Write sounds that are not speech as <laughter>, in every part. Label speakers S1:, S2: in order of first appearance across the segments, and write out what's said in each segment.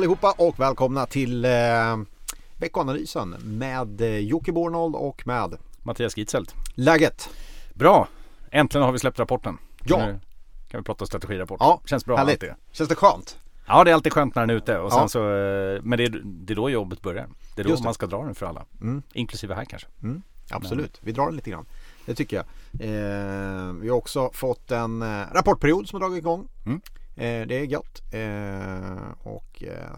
S1: Allihopa och välkomna till eh, veckoanalysen med eh, Jocke Bornold och med
S2: Mattias Gitzelt.
S1: Läget?
S2: Bra! Äntligen har vi släppt rapporten.
S1: Ja.
S2: Nu kan vi prata strategirapport.
S1: Ja,
S2: Känns bra
S1: härligt.
S2: alltid.
S1: Känns det skönt?
S2: Ja, det är alltid skönt när den är ute. Och
S1: Ja.
S2: så, eh, men det är, det är då jobbet börjar. Det är då man ska dra den för alla.
S1: Mm.
S2: Inklusive här kanske.
S1: Mm, absolut, vi drar den lite grann. Det tycker jag. Eh, vi har också fått en eh, rapportperiod som har dragit igång.
S2: Mm.
S1: Eh, det är gött. Eh, och eh,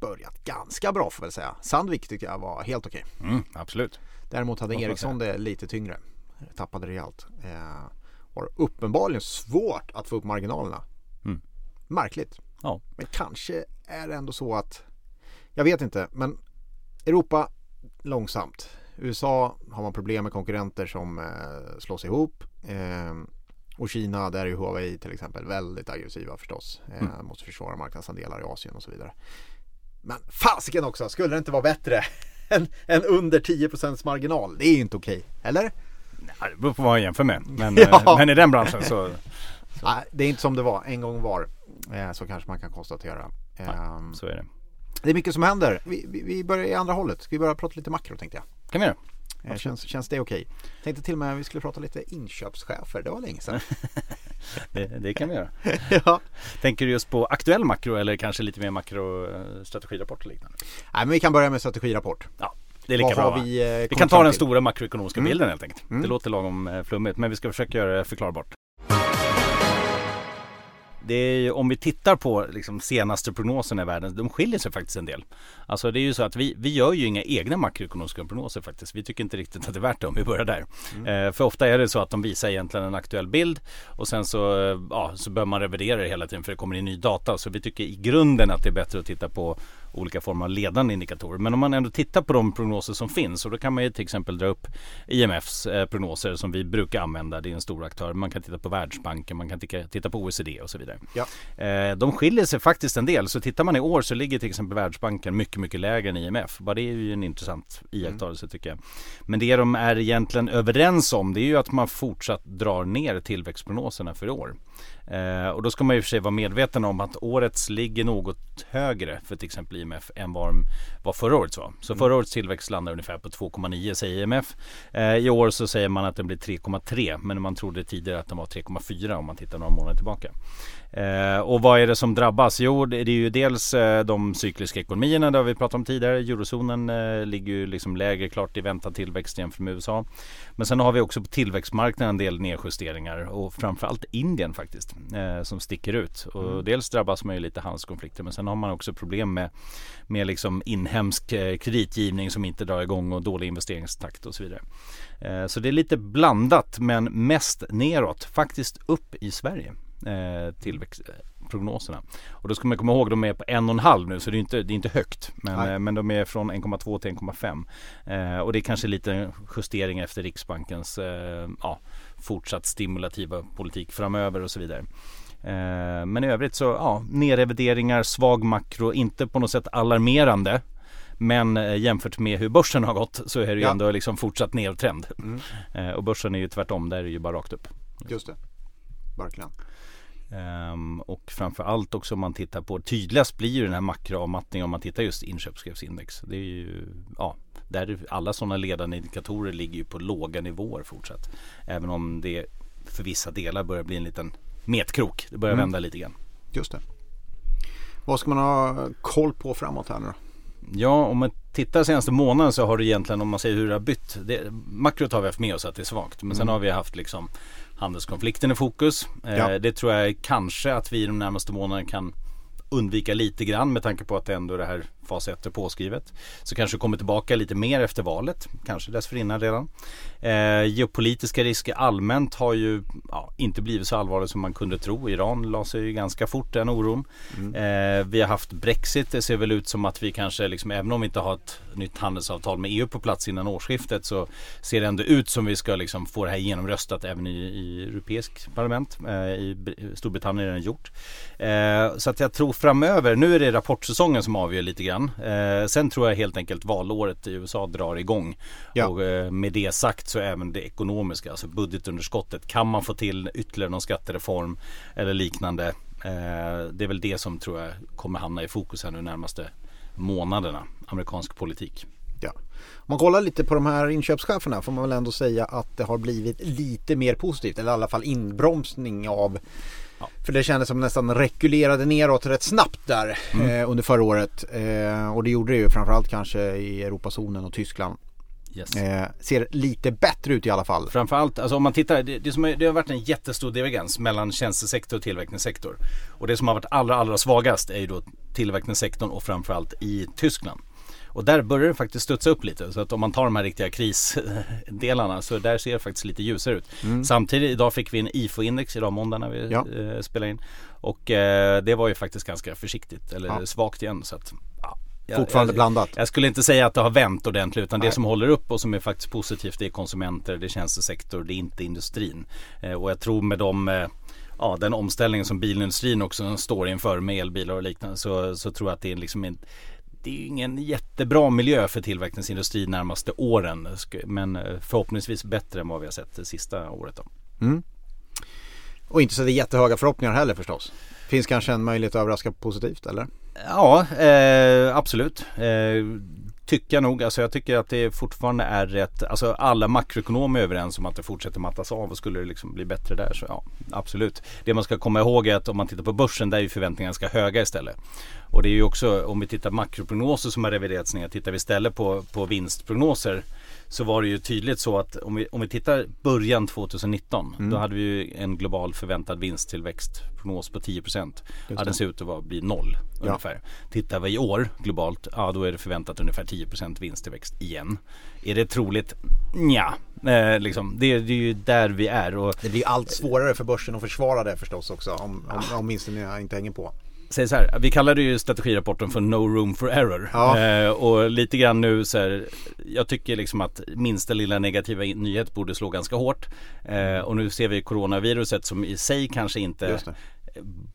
S1: börjat ganska bra får jag väl säga. Sandvik tyckte jag var helt okej.
S2: Mm, absolut.
S1: Däremot hade Ericsson det lite tyngre. Tappade rejält. Eh, har uppenbarligen svårt att få upp marginalerna.
S2: Mm.
S1: Märkligt.
S2: Ja.
S1: Men kanske är det ändå så att Jag vet inte men Europa långsamt. USA har man problem med konkurrenter som eh, slås ihop. Eh, och Kina där är Huawei till exempel väldigt aggressiva förstås. Eh,
S2: Mm.
S1: Måste försvara marknadsandelar i Asien och så vidare. Men fasiken också, skulle det inte vara bättre <laughs> än, än under 10% marginal? Det är ju inte okej, eller?
S2: Ja, det beror på vad man jämför med. Men, <laughs>
S1: Ja.
S2: eh, men i den branschen så, <laughs>
S1: Nej, det är inte som det var en gång var. Eh, så kanske man kan konstatera. Ehm,
S2: så är det.
S1: det är mycket som händer. Vi, vi, vi börjar i andra hållet. Ska vi börja prata lite makro tänkte jag.
S2: kan vi göra.
S1: Eh, känns, känns det okej? Tänkte till och med att vi skulle prata lite inköpschefer. Det var länge sedan. <laughs>
S2: Det, det kan vi göra. <laughs>
S1: ja.
S2: Tänker du just på aktuell makro eller kanske lite mer makro eh, och liknande?
S1: Nej, men vi kan börja med strategirapport.
S2: Ja, det är lika bra
S1: vi, eh,
S2: Vi kan ta den stora makroekonomiska
S1: Mm.
S2: bilden helt enkelt.
S1: Mm.
S2: Det låter lagom flummigt men vi ska försöka göra det förklarbart. Det är om vi tittar på liksom, senaste prognoserna i världen, de skiljer sig faktiskt en del. Alltså det är ju så att vi, vi gör ju inga egna makroekonomiska prognoser faktiskt. Vi tycker inte riktigt att det är värt det om vi börjar där. Eh, för ofta är det så att de visar egentligen en aktuell bild och sen så, ja, så bör man revidera det hela tiden för det kommer in ny data. Så vi tycker i grunden att det är bättre att titta på olika former av ledande indikatorer. Men om man ändå tittar på de prognoser som finns och då kan man ju till exempel dra upp IMFs eh, prognoser som vi brukar använda. Det är en stor aktör. Man kan titta på Världsbanken, man kan titta på OECD och så vidare.
S1: Ja.
S2: Eh, de skiljer sig faktiskt en del. Så tittar man i år så ligger till exempel Världsbanken mycket, mycket lägre än IMF. Bara det är ju en intressant iakttagelse tycker jag. Men det de är egentligen överens om det är ju att man fortsatt drar ner tillväxtprognoserna för i år. Eh, och då ska man ju för sig vara medveten om att årets ligger något högre för till exempel IMF än vad, vad förra årets var. Så förra årets tillväxt landar ungefär på 2,9 säger IMF. Eh, I år så säger man att den blir 3,3 men man trodde tidigare att den var 3,4 om man tittar några månader tillbaka. Eh, och vad är det som drabbas? Jo, det det är ju dels eh, de cykliska ekonomierna, det har vi pratat om tidigare. Eurozonen eh, ligger ju liksom lägre klart i väntad tillväxt jämfört med USA. Men sen har vi också på tillväxtmarknaden en del nedjusteringar och framförallt Indien faktiskt eh, som sticker ut. Och dels drabbas man ju lite handelskonflikter men sen har man också problem med, med liksom inhemsk eh, kreditgivning som inte drar igång och dålig investeringstakt och så vidare. Eh, så det är lite blandat men mest neråt, faktiskt upp i Sverige eh, tillväxtprognoserna. Och då ska man komma ihåg de är på en och en halv nu så det är inte, det är inte högt. Men, eh, men de är från 1,2 till 1,5. Eh, och det är kanske lite justering efter Riksbankens eh, ja, fortsatt stimulativa politik framöver och så vidare. Eh, men i övrigt så ja, nedrevideringar, svag makro, inte på något sätt alarmerande. Men eh, jämfört med hur börsen har gått så är det ju
S1: Ja.
S2: ändå liksom fortsatt nedtrend.
S1: Mm.
S2: Eh, och börsen är ju tvärtom, där är det ju bara rakt upp.
S1: Just det. Verkligen.
S2: Ehm, och framförallt också om man tittar på, tydligast blir ju den här makroavmattningen om man tittar just inköpschefsindex. Det är ju, ja, där är alla sådana ledande indikatorer ligger ju på låga nivåer fortsatt. Även om det för vissa delar börjar bli en liten metkrok. Det börjar
S1: Mm.
S2: vända lite grann.
S1: Just det. Vad ska man ha koll på framåt här nu då?
S2: Ja, om man tittar senaste månaden så har det egentligen, om man säger hur det har bytt. Det, makrot har vi haft med oss att det är svagt. Men sen
S1: Mm.
S2: har vi haft liksom handelskonflikten i fokus. Eh,
S1: Ja.
S2: Det tror jag kanske att vi de närmaste månaderna kan undvika lite grann med tanke på att ändå det här fas 1 är påskrivet. Så kanske kommer tillbaka lite mer efter valet, kanske dessförinnan redan. Eh, geopolitiska risker allmänt har ju ja, inte blivit så allvarligt som man kunde tro. Iran la sig ju ganska fort den oron. Eh, vi har haft Brexit. Det ser väl ut som att vi kanske, liksom, även om vi inte har ett nytt handelsavtal med EU på plats innan årsskiftet så ser det ändå ut som vi ska liksom få det här genomröstat även i, i europeisk parlament. Eh, I Br- Storbritannien är det gjort. Eh, så att jag tror framöver, nu är det rapportsäsongen som avgör lite grann. Eh, sen tror jag helt enkelt valåret i USA drar igång.
S1: Ja.
S2: Och eh, med det sagt så även det ekonomiska, alltså budgetunderskottet. Kan man få till ytterligare någon skattereform eller liknande Det är väl det som tror jag kommer hamna i fokus här nu närmaste månaderna, amerikansk politik.
S1: Ja. Om man kollar lite på de här inköpscheferna får man väl ändå säga att det har blivit lite mer positivt eller i alla fall inbromsning av Ja. För det kändes som nästan rekylerade neråt rätt snabbt där mm. eh, under förra året. Eh, och det gjorde det ju framförallt kanske i Europazonen och Tyskland. Yes. Eh, ser lite bättre ut i alla fall.
S2: Framförallt, alltså om man tittar, det, det, som är, det har varit en jättestor divergens mellan tjänstesektor och tillverkningssektor. Och det som har varit allra, allra svagast är ju då tillverkningssektorn och framförallt i Tyskland. Och där börjar det faktiskt studsa upp lite. Så att om man tar de här riktiga krisdelarna så där ser det faktiskt lite ljusare ut. Mm. Samtidigt idag fick vi en IFO-index idag måndag när vi ja. eh, spelade in. Och eh, det var ju faktiskt ganska försiktigt eller ja. svagt igen. Så att,
S1: ja. Fortfarande
S2: jag,
S1: blandat.
S2: Jag skulle inte säga att det har vänt ordentligt utan Nej. det som håller upp och som är faktiskt positivt det är konsumenter, det är tjänstesektor, det är inte industrin. Eh, och jag tror med de eh, ja, den omställningen som bilindustrin också står inför med elbilar och liknande så, så tror jag att det är liksom en, det är ingen jättebra miljö för tillverkningsindustrin närmaste åren. Men eh, förhoppningsvis bättre än vad vi har sett det sista året. Då. Mm.
S1: Och inte så det är jättehöga förhoppningar heller förstås. Finns kanske en möjlighet att överraska positivt eller?
S2: Ja, eh, absolut. Eh, tycka jag nog. Alltså jag tycker att det fortfarande är rätt. Alltså alla makroekonomer är överens om att det fortsätter mattas av och skulle det liksom bli bättre där så ja, absolut. Det man ska komma ihåg är att om man tittar på börsen där är ju förväntningarna ganska höga istället. Och det är ju också om vi tittar makroprognoser som har reviderats ner. Tittar vi istället på, på vinstprognoser så var det ju tydligt så att om vi, om vi tittar början 2019 mm. då hade vi ju en global förväntad vinsttillväxtprognos på 10%. Ja, den ser ut att vara, bli noll ja. ungefär. Tittar vi i år globalt, ja då är det förväntat ungefär 10% vinsttillväxt igen. Är det troligt? Ja, eh, liksom, det, det, är ju där vi är. Och,
S1: det blir allt svårare för börsen att försvara det förstås också om, om, om vinsterna inte hänger på
S2: säger så här, vi kallade ju strategirapporten för No Room for Error. Ja. Eh, och lite grann nu så här, jag tycker liksom att minsta lilla negativa nyhet borde slå ganska hårt. Eh, och nu ser vi coronaviruset som i sig kanske inte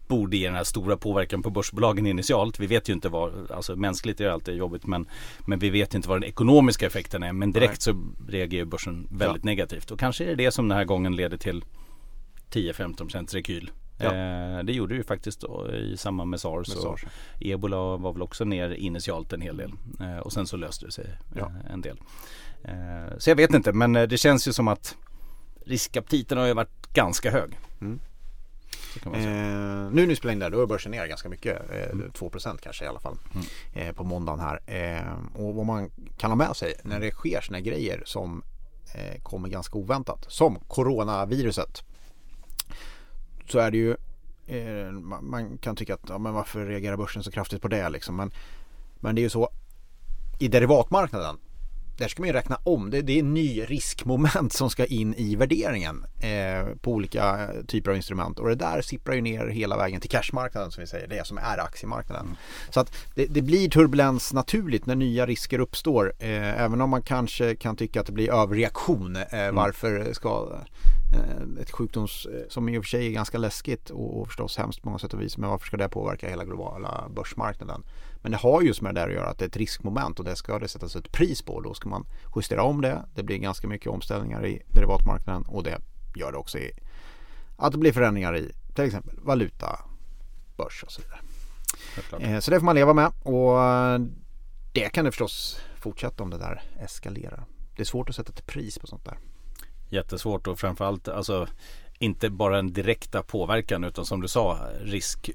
S2: borde ge den här stora påverkan på börsbolagen initialt. Vi vet ju inte vad, alltså mänskligt är det alltid jobbigt men, men vi vet inte vad den ekonomiska effekten är. Men direkt Nej. så reagerar börsen väldigt ja. negativt. Och kanske är det det som den här gången leder till 10-15% rekyl. Ja. Eh, det gjorde det ju faktiskt då, i samband med SARS. Med SARS. Ebola var väl också ner initialt en hel del. Eh, och sen så löste det sig ja. Eh, en del. Eh, så jag vet inte men eh, det känns ju som att riskaptiten har ju varit ganska hög. Mm.
S1: Eh, nu när vi spelar in där då är börsen ner ganska mycket. Eh, mm. 2% kanske i alla fall. Mm. Eh, på måndagen här. Eh, och vad man kan ha med sig när det sker sådana grejer som kommer ganska oväntat. Som coronaviruset så är det ju eh, man kan tycka att ja, men varför reagerar börsen så kraftigt på det liksom. Men, men det är ju så i derivatmarknaden där ska man ju räkna om. Det, det är en ny riskmoment som ska in i värderingen eh, på olika typer av instrument och det där sipprar ju ner hela vägen till cashmarknaden som vi säger, det som är aktiemarknaden. Mm. Så att det, det, blir turbulens naturligt när nya risker uppstår. Eh, även om man kanske kan tycka att det blir överreaktion. Eh, mm. Varför ska ett sjukdoms eh, som i och för sig är ganska läskigt och, förstås hemskt på många sätt och vis. Men varför ska det påverka hela globala börsmarknaden? Men det har just med det där att göra att det är ett riskmoment och det ska det sättas ett pris på. Då ska man justera om det. Det blir ganska mycket omställningar i derivatmarknaden och det gör det också i att det blir förändringar i till exempel valuta, börs och så vidare. Eh, så det får man leva med och det kan det förstås fortsätta om det där eskalerar. Det är svårt att sätta ett pris på sånt där.
S2: Jättesvårt och framförallt alltså inte bara den direkta påverkan utan som du sa risk,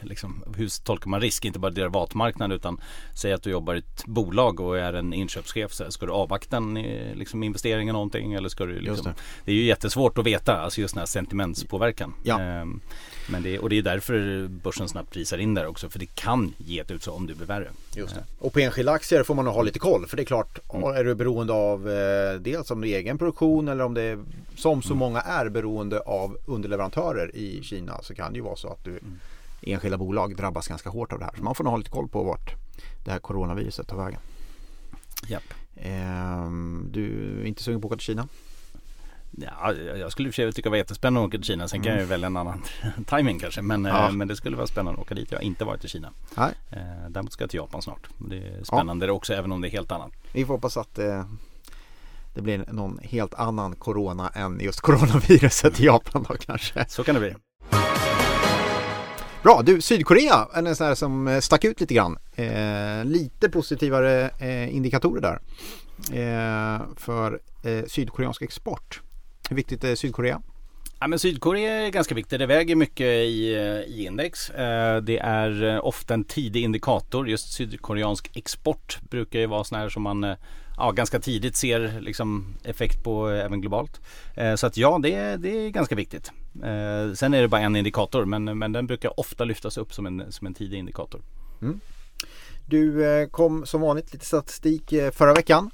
S2: liksom, hur tolkar man risk? Inte bara derivatmarknaden utan säg att du jobbar i ett bolag och är en inköpschef. Så ska du avvakta en liksom, investering eller någonting eller ska du liksom, det. det. är ju jättesvårt att veta, alltså just den här sentimentspåverkan. Ja. Ehm, men det, och det är därför börsen snabbt prisar in där också för det kan ge ett utslag om det blir värre.
S1: Just det. Och på enskilda aktier får man nog ha lite koll för det är klart mm. är du beroende av eh, dels om det är egen produktion eller om det är som så mm. många är beroende av underleverantörer i Kina så kan det ju vara så att du mm. enskilda bolag drabbas ganska hårt av det här. Så man får nog ha lite koll på vart det här coronaviruset tar vägen.
S2: Japp.
S1: Ehm, du är inte sugen på att åka till Kina?
S2: Ja, jag skulle i och för sig tycka det var jättespännande att åka till Kina. Sen kan jag ju välja en annan <laughs> timing kanske. Men, ja. Eh, men det skulle vara spännande att åka dit. Jag har inte varit i Kina. Nej. Eh, däremot ska jag till Japan snart. Det är spännande ja. också även om det är helt annat.
S1: Vi får hoppas att eh, det blir någon helt annan corona än just coronaviruset i Japan då kanske.
S2: Så kan det bli.
S1: Bra, du Sydkorea, en sån här som eh, stack ut lite grann. Eh, lite positivare eh, indikatorer där. Eh, för sydkoreansk export. Hur viktigt är Sydkorea?
S2: Ja, men Sydkorea är ganska viktigt. Det väger mycket i, i index. Eh, det är ofta en tidig indikator. Just sydkoreansk export brukar ju vara sån här som man ja, ganska tidigt ser liksom effekt på även globalt. Så att ja, det, det är ganska viktigt. Sen är det bara en indikator men, men den brukar ofta lyftas upp som en, som en tidig indikator. Mm.
S1: Du kom som vanligt lite statistik förra veckan.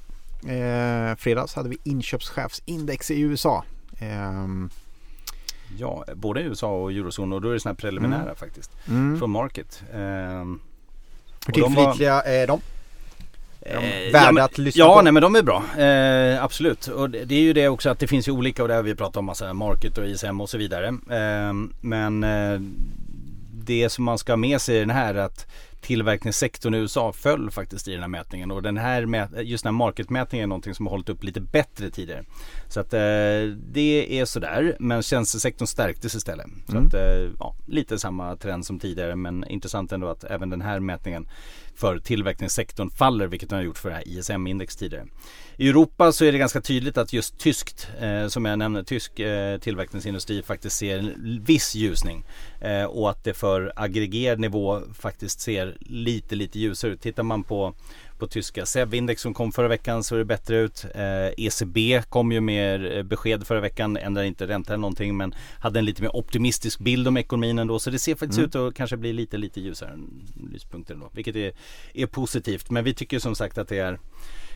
S1: Fredags hade vi inköpschefsindex i USA. Ehm,
S2: Ja, både USA och eurozon och då är det sådana här preliminära mm. faktiskt. Mm. Från Market.
S1: Ehm, Hur tillförlitliga är de?
S2: Eh, värda ja, att lyssna ja, på? nej men de är bra. Eh, absolut. Och det, det, är ju det också att det finns ju olika och det har vi pratat om massa Market och ISM och så vidare. Eh, men eh, det som man ska ha med sig i den här är att tillverkningssektorn i USA föll faktiskt i den här mätningen och den här just den här marketmätningen är någonting som har hållit upp lite bättre tidigare. Så att eh, det är sådär men tjänstesektorn stärktes istället. Så mm. att, eh, ja, lite samma trend som tidigare men intressant ändå att även den här mätningen för tillverkningssektorn faller vilket den har gjort för det här ISM-index tidigare. I Europa så är det ganska tydligt att just tyskt, eh, som jag nämnde, tysk eh, tillverkningsindustri faktiskt ser en viss ljusning. Eh, och att det för aggregerad nivå faktiskt ser lite, lite ljusare ut. Tittar man på på tyska SEV-index som kom förra veckan så är det bättre ut. Eh, ECB kom ju med eh, besked förra veckan, ändrar inte ränta eller någonting men hade en lite mer optimistisk bild om ekonomin ändå. Så det ser faktiskt mm. ut att kanske bli lite, lite ljusare lyspunkter ändå. Vilket är, är positivt. Men vi tycker som sagt att det är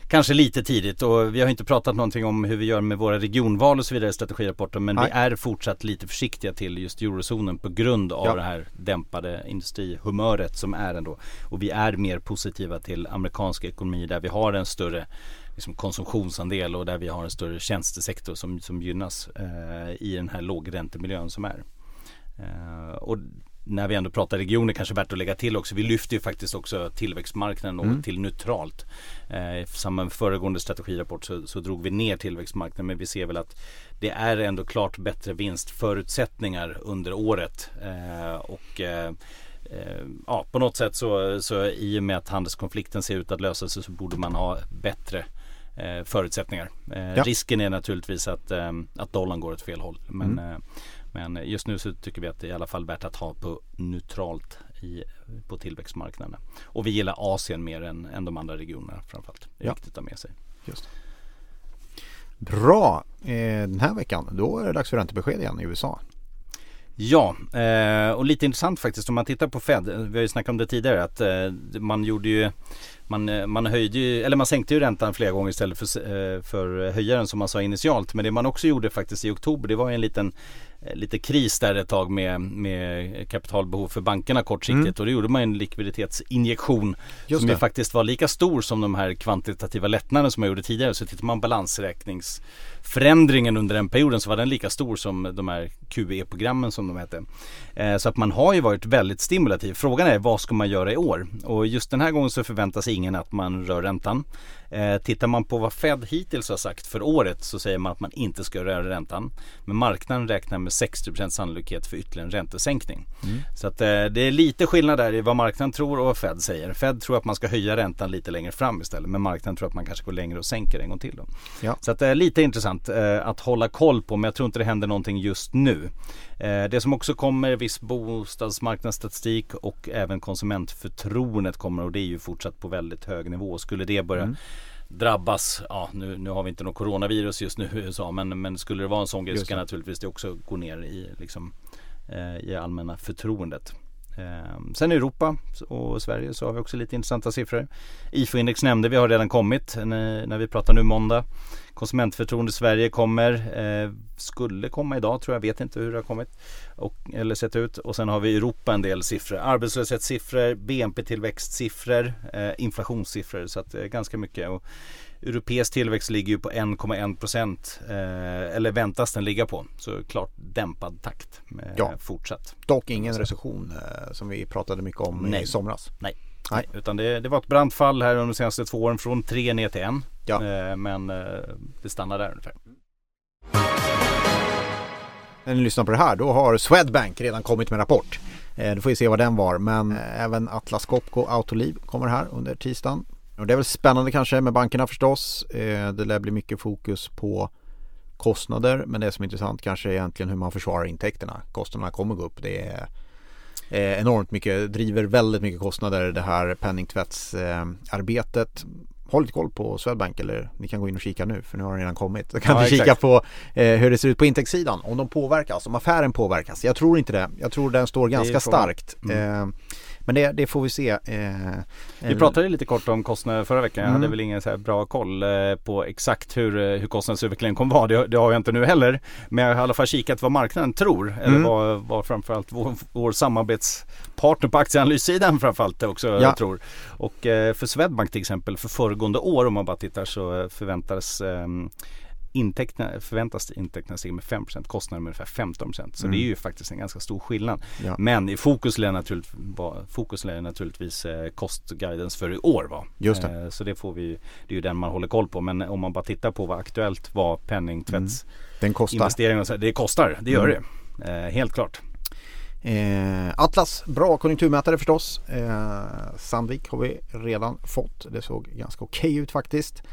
S2: kanske lite tidigt och vi har inte pratat någonting om hur vi gör med våra regionval och så vidare i strategirapporten men Nej. vi är fortsatt lite försiktiga till just eurozonen på grund av ja. det här dämpade industrihumöret som är ändå. Och vi är mer positiva till amerikansk ekonomi där vi har en större liksom konsumtionsandel och där vi har en större tjänstesektor som, som gynnas eh, i den här lågräntemiljön som är. Eh, och när vi ändå pratar regioner kanske värt att lägga till också. Vi lyfter ju faktiskt också tillväxtmarknaden mm. till neutralt. Eh, I samma föregående strategirapport så, så drog vi ner tillväxtmarknaden men vi ser väl att det är ändå klart bättre vinstförutsättningar under året. Eh, och eh, ja, på något sätt så, så i och med att handelskonflikten ser ut att lösa sig så borde man ha bättre förutsättningar. Eh, ja. Risken är naturligtvis att, att dollarn går åt fel håll. Men mm. Men just nu så tycker vi att det är i alla fall värt att ha på neutralt i, på tillväxtmarknaderna. Och vi gillar Asien mer än, än de andra regionerna framförallt. Det är ja. viktigt att ha med sig. Just.
S1: Bra! Eh, den här veckan då är det dags för räntebesked igen i USA.
S2: Ja, eh, och lite intressant faktiskt om man tittar på Fed. Vi har ju snackat om det tidigare att eh, man gjorde ju man, eh, man höjde ju, eller man sänkte ju räntan flera gånger istället för, eh, för höjaren som man sa initialt. Men det man också gjorde faktiskt i oktober det var en liten Eh, lite kris där ett tag med, med kapitalbehov för bankerna kortsiktigt mm. och då gjorde man en likviditetsinjektion Just som det. ju faktiskt var lika stor som de här kvantitativa lättnaderna som man gjorde tidigare. Så tittar man balansräknings förändringen under den perioden så var den lika stor som de här QE-programmen som de hette. Eh, så att man har ju varit väldigt stimulativ. Frågan är vad ska man göra i år? Och just den här gången så förväntas ingen att man rör räntan. Eh, tittar man på vad Fed hittills har sagt för året så säger man att man inte ska röra räntan. Men marknaden räknar med 60% sannolikhet för ytterligare en räntesänkning. Mm. Så att eh, det är lite skillnad där i vad marknaden tror och vad Fed säger. Fed tror att man ska höja räntan lite längre fram istället. Men marknaden tror att man kanske går längre och sänker en gång till. Då. Ja. Så att det är lite intressant eh, att hålla koll på. Men jag tror inte det händer någonting just nu. Eh, det som också kommer viss bostadsmarknadsstatistik och även konsumentförtroendet kommer och det är ju fortsatt på väldigt hög nivå. Skulle det börja mm drabbas, ja nu, nu har vi inte något coronavirus just nu i USA men, men skulle det vara en sån grej så kan naturligtvis det också gå ner i, liksom, eh, i allmänna förtroendet. Ehm, sen i Europa och Sverige så har vi också lite intressanta siffror. IFO-index nämnde vi har redan kommit när, vi pratar nu måndag. Konsumentförtroende Sverige kommer, eh, skulle komma idag tror jag, vet inte hur det har kommit och, eller sett ut. Och sen har vi i Europa en del siffror. Arbetslöshetssiffror, BNP-tillväxtsiffror, eh, inflationssiffror. Så att det är ganska mycket. Och europeisk tillväxt ligger ju på 1,1 procent. Eh, eller väntas den ligga på. Så klart dämpad takt eh, ja. fortsatt.
S1: Dock ingen recession eh, som vi pratade mycket om Nej. i somras.
S2: Nej. Nej. Utan det, det, var ett brant fall här under de senaste två åren från 3 ner till 1. Ja. Eh, men eh, det stannar där ungefär.
S1: När ni lyssnar på det här då har Swedbank redan kommit med rapport. Eh, då får vi se vad den var. Men eh, även Atlas Copco Autoliv kommer här under tisdagen. Och det är väl spännande kanske med bankerna förstås. Eh, det lär bli mycket fokus på kostnader. Men det som är intressant kanske är egentligen hur man försvarar intäkterna. Kostnaderna kommer gå upp. Det är eh, enormt mycket, driver väldigt mycket kostnader det här penningtvättsarbetet. Håll lite koll på Swedbank eller ni kan gå in och kika nu för nu har den redan kommit. Då kan
S2: Ja,
S1: ni kika
S2: exakt.
S1: på eh, hur det ser ut på intäktssidan. Om de påverkas, om affären påverkas. Jag tror inte det. Jag tror den står ganska starkt.
S2: Mm.
S1: Eh, men det, det får vi se. Eh,
S2: Vi pratade lite kort om kostnader förra veckan. Jag
S1: Mm.
S2: hade väl ingen så bra koll eh, på exakt hur, eh, hur kostnadsutvecklingen kommer vara. Det, det har jag inte nu heller. Men jag har i alla fall kikat vad marknaden tror. Eller
S1: Mm.
S2: vad, vad framförallt vår, vår samarbetspartner på aktieanalyssidan framförallt också
S1: Ja.
S2: tror. Och eh, för Swedbank till exempel för föregående år om man bara tittar så eh, förväntades ehm, Intäkterna, förväntas intäkterna stiga med 5% kostnaden med ungefär 15% Så
S1: Mm.
S2: det är ju faktiskt en ganska stor skillnad.
S1: Ja.
S2: Men i fokus lär naturligtvis, fokus lär naturligtvis eh, kostguidance för i år va?
S1: Just det.
S2: Eh, så det får vi, det är ju den man håller koll på. Men om man bara tittar på vad aktuellt var penningtvättsinvesteringar
S1: Den kostar.
S2: det kostar, det gör
S1: Mm.
S2: det. Eh, helt klart.
S1: Eh, Atlas, bra konjunkturmätare förstås. Eh, Sandvik har vi redan fått. Det såg ganska okej ut faktiskt.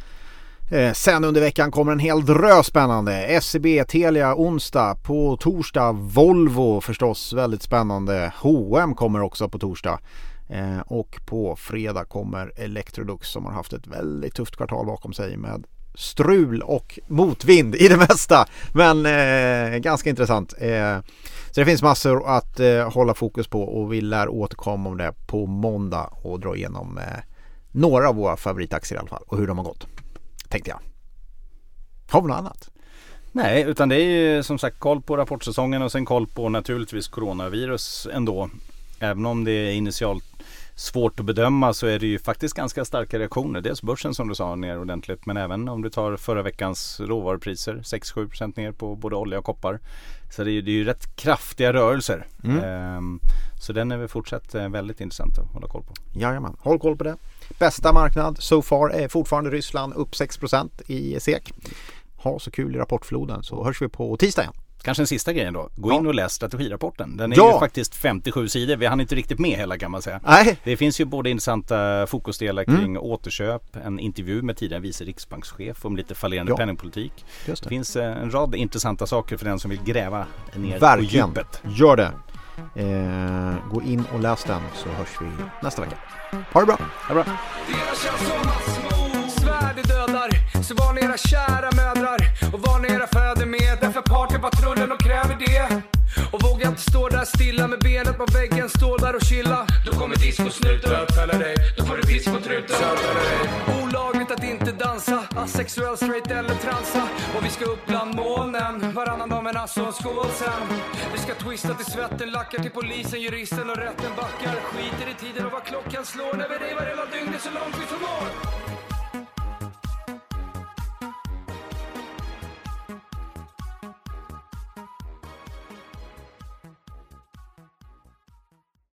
S1: Eh, sen under veckan kommer en hel drös spännande. SEB, Telia onsdag. På torsdag Volvo förstås väldigt spännande. H&M kommer också på torsdag. Eh, och på fredag kommer Electrolux som har haft ett väldigt tufft kvartal bakom sig med strul och motvind i det <laughs> mesta. Men eh, ganska intressant. Eh, så det finns massor att eh, hålla fokus på och vi lär återkomma om det på måndag och dra igenom eh, några av våra favoritaktier i alla fall och hur de har gått. Tänkte jag. Har vi något annat?
S2: Nej, utan det är ju som sagt koll på rapportsäsongen och sen koll på naturligtvis coronavirus ändå. Även om det är initialt svårt att bedöma så är det ju faktiskt ganska starka reaktioner. Dels börsen som du sa ner ordentligt men även om du tar förra veckans råvarupriser 6-7% ner på både olja och koppar. Så det är ju, det är ju rätt kraftiga rörelser.
S1: Mm.
S2: Ehm, så den är väl fortsatt eh, väldigt intressant att hålla koll på.
S1: Jajamän, håll koll på det. Bästa marknad so far är fortfarande Ryssland upp 6% i SEK. Ha så kul i rapportfloden så hörs vi på tisdag igen.
S2: Kanske en sista grejen då. Gå
S1: Ja.
S2: in och läs strategirapporten. Den är
S1: Ja.
S2: ju faktiskt 57 sidor. Vi hann inte riktigt med hela kan man säga.
S1: Nej,
S2: Det finns ju både intressanta fokusdelar
S1: Mm.
S2: kring återköp, en intervju med tidigare vice riksbankschef om lite fallerande
S1: Ja.
S2: penningpolitik. Det
S1: det.
S2: finns eh, en rad intressanta saker för den som vill gräva ner
S1: Verkligen.
S2: på djupet.
S1: Gör det. Eh, gå in och läs den så hörs vi nästa vecka. Ha det bra!
S2: Bra.
S3: Svärd det dödar Så var ni era kära mödrar Och var ni era fäder med Därför partypatrullen där stilla med benet på väggen Stå där och chilla Då kommer discosnuten Bötfälla dig. Då får du piss på truten Bötfälla dig. Olagligt att inte dansa Asexuell, straight eller transa. Och vi ska upp bland molnen Varannan dag men alltså en skål sen. Vi ska twista till svetten Lackar till polisen, juristen och rätten backar. Skiter i tiden och vad klockan slår När vi revar hela dygnet så